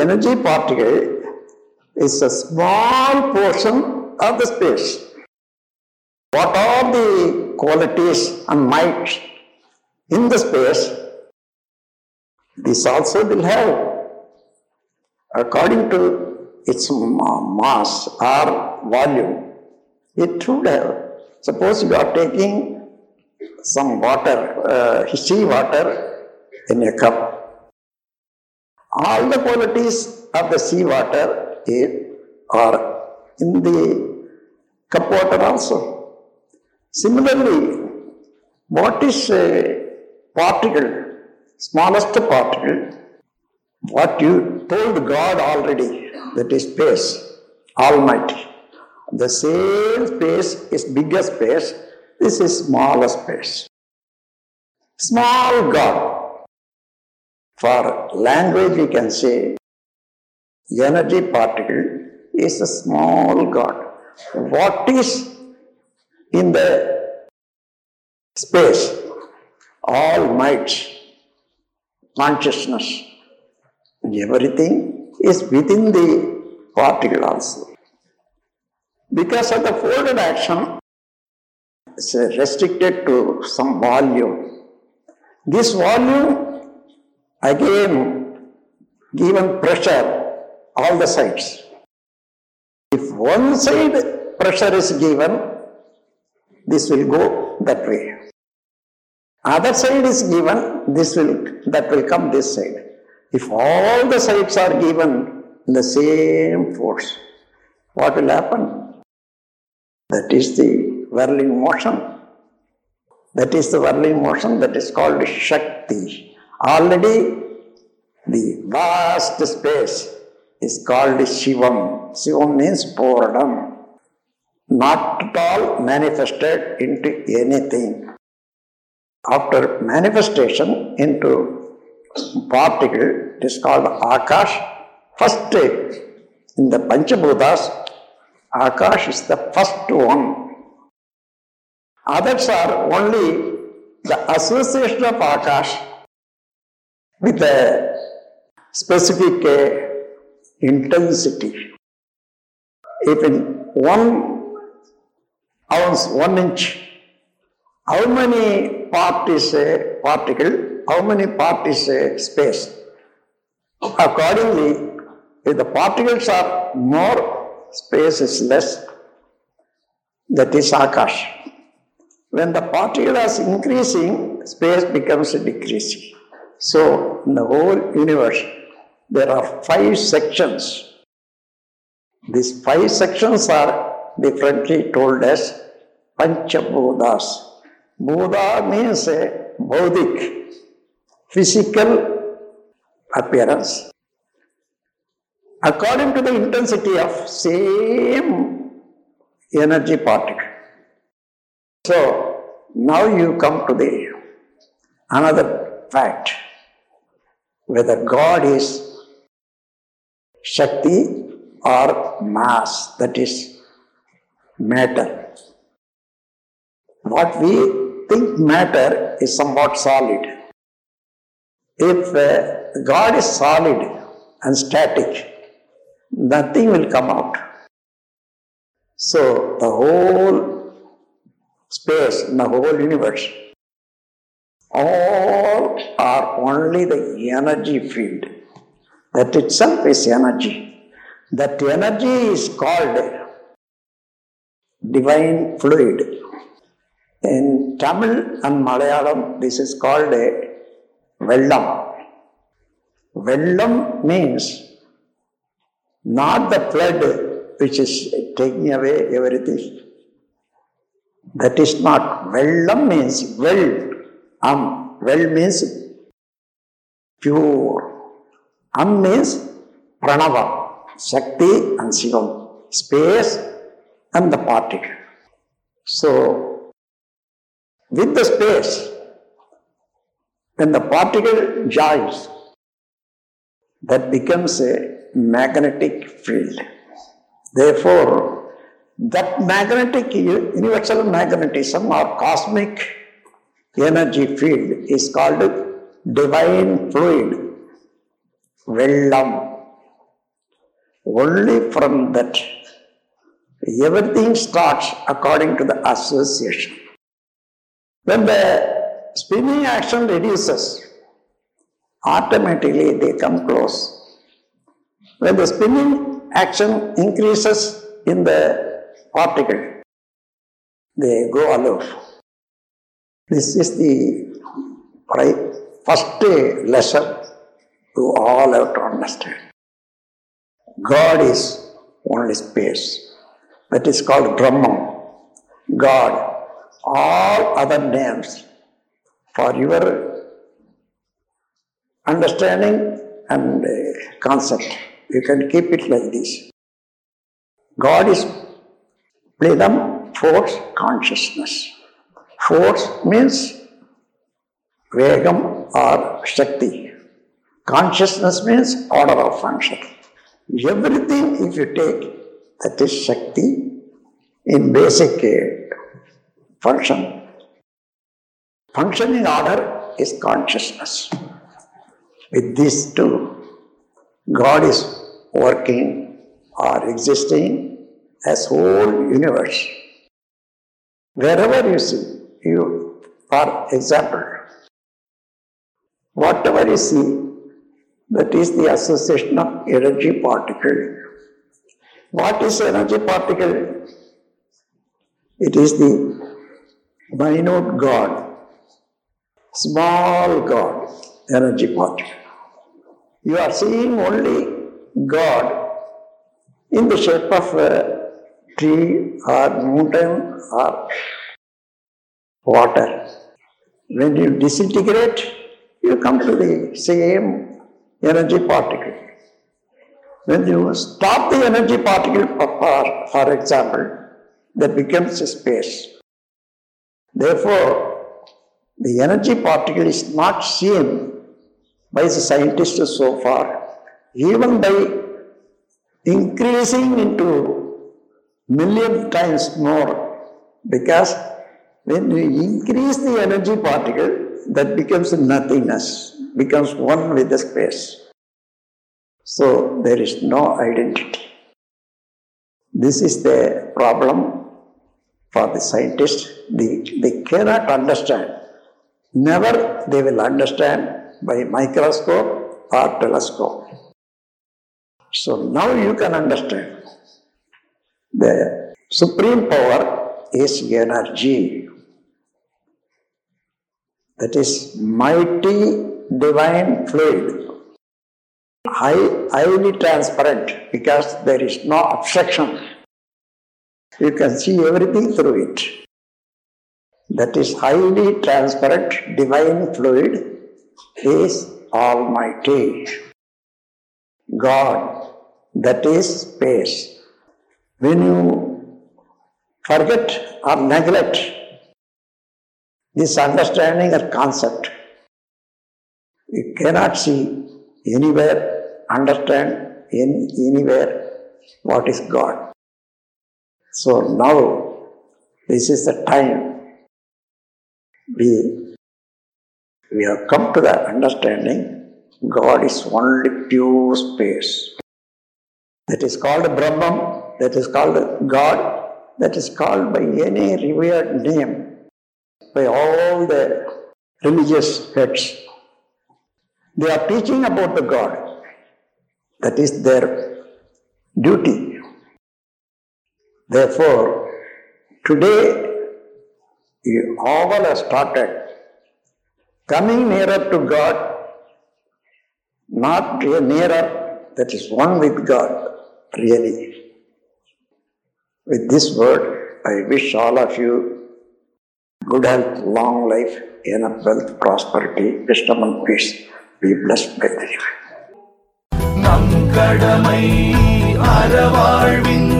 energy particle is a small portion of the space. What are the qualities and might in the space? This also will have, according to its mass or volume, it should have. Suppose you are taking some water, uh, sea water in a cup. All the qualities of the sea water i- are in the cup water also. Similarly, what is a particle, smallest particle, what you told God already, that is space, Almighty. The same space is bigger space, this is smaller space. Small God. For language, we can say energy particle is a small God. What is in the space? All might, consciousness, everything is within the particle also. Because of the folded action, it's restricted to some volume. This volume again given pressure all the sides. If one side pressure is given, this will go that way. Other side is given, this will that will come this side. If all the sides are given the same force, what will happen? That is the whirling motion. That is the whirling motion that is called Shakti. Already the vast space is called Shivam. Shivam means Purnam. Not at all manifested into anything. After manifestation into particle, it is called Akash. First, in the Panchabhutas, Akash is the first one. Others are only the association of Akash with a specific uh, intensity. If in one ounce, one inch, how many part is a particle, how many part is a space? Accordingly, if the particles are more, space is less, that is Akash. When the particle is increasing, space becomes decreasing. So, in the whole universe, there are five sections. These five sections are differently told as Panchabhutas. Buddha means a bodhic, physical appearance. According to the intensity of same energy particle. So now you come to the another fact whether God is Shakti or mass, that is matter. What we think matter is somewhat solid. If uh, God is solid and static, nothing will come out. So the whole space, the whole universe, all are only the energy field. That itself is energy. That energy is called divine fluid. In Tamil and Malayalam, this is called a Vellam. Vellam means not the flood which is taking away everything. That is not. Vellam means well. Um, well means pure. Am means pranava, Shakti and Shivam, space and the particle. So, with the space, when the particle joins, that becomes a magnetic field. Therefore, that magnetic universal magnetism or cosmic energy field is called divine fluid, vellam. Only from that, everything starts according to the association. When the spinning action reduces, automatically they come close. When the spinning action increases in the particle, they go aloof. This is the first lesson you all have to understand. God is only space. That is called Brahman. God. All other names for your understanding and uh, concept. You can keep it like this. God is Pledam, force, consciousness. Force means Vegam or Shakti. Consciousness means order of function. Everything, if you take, that is Shakti in basic uh, function. Functioning order is consciousness. With these two, God is working or existing as whole universe. Wherever you see, you, for example, whatever you see, that is the association of energy particle. What is energy particle? It is the minute God, small God, energy particle. You are seeing only God in the shape of a tree or mountain or water. When you disintegrate, you come to the same energy particle. When you stop the energy particle, for, for example, that becomes a space. Therefore, the energy particle is not seen by the scientists so far, even by increasing into million times more, because when you increase the energy particle, that becomes nothingness, becomes one with the space. So there is no identity. This is the problem for the scientists. They, they cannot understand. Never they will understand by microscope or telescope. So now you can understand. The supreme power is energy that is mighty divine fluid, high, highly transparent because there is no obstruction. You can see everything through it. That is highly transparent divine fluid is Almighty. God, that is space. When you forget or neglect this understanding or concept. You cannot see anywhere, understand in anywhere what is God. So now this is the time we we have come to the understanding God is only pure space. That is called Brahman, that is called God, that is called by any revered name by all the religious heads. They are teaching about the God. That is their duty. Therefore, today all have started coming nearer to God, not nearer, that is one with God, really. With this word, I wish all of you good health, long life, enough wealth, prosperity, wisdom and peace. Be blessed by the divine. நம் கடமை அறவாழ்வின்